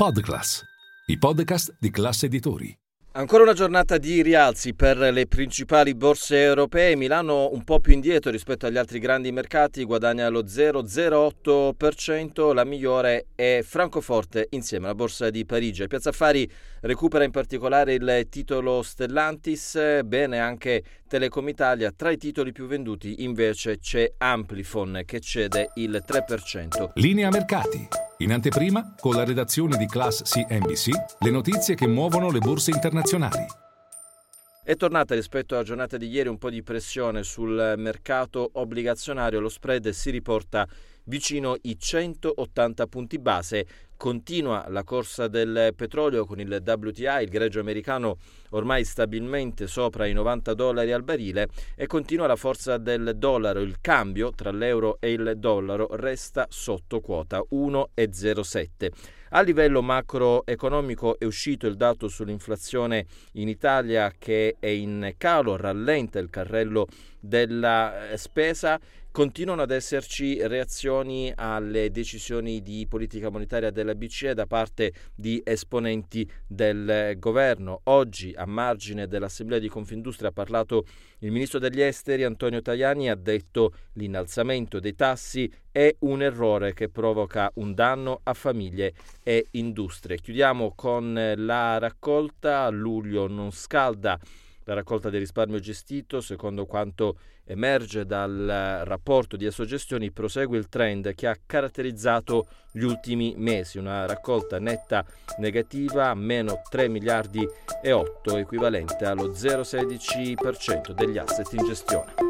Podclass, i podcast di classe editori. Ancora una giornata di rialzi per le principali borse europee. Milano un po' più indietro rispetto agli altri grandi mercati, guadagna lo 0,08%. La migliore è Francoforte insieme alla borsa di Parigi. Piazza Affari recupera in particolare il titolo Stellantis, bene anche Telecom Italia. Tra i titoli più venduti invece c'è Amplifon che cede il 3%. Linea mercati. In anteprima, con la redazione di Class CNBC, le notizie che muovono le borse internazionali. È tornata rispetto alla giornata di ieri un po' di pressione sul mercato obbligazionario, lo spread si riporta vicino i 180 punti base. Continua la corsa del petrolio con il WTI, il greggio americano ormai stabilmente sopra i 90 dollari al barile e continua la forza del dollaro. Il cambio tra l'euro e il dollaro resta sotto quota 1,07. A livello macroeconomico è uscito il dato sull'inflazione in Italia che è in calo, rallenta il carrello della eh, spesa continuano ad esserci reazioni alle decisioni di politica monetaria della BCE da parte di esponenti del governo. Oggi, a margine dell'Assemblea di Confindustria, ha parlato il ministro degli esteri Antonio Tajani, ha detto l'innalzamento dei tassi è un errore che provoca un danno a famiglie e industrie. Chiudiamo con la raccolta, luglio non scalda la raccolta del risparmio gestito, secondo quanto emerge dal rapporto di Assogestioni, prosegue il trend che ha caratterizzato gli ultimi mesi, una raccolta netta negativa, meno 3 miliardi e 8, equivalente allo 0,16% degli asset in gestione.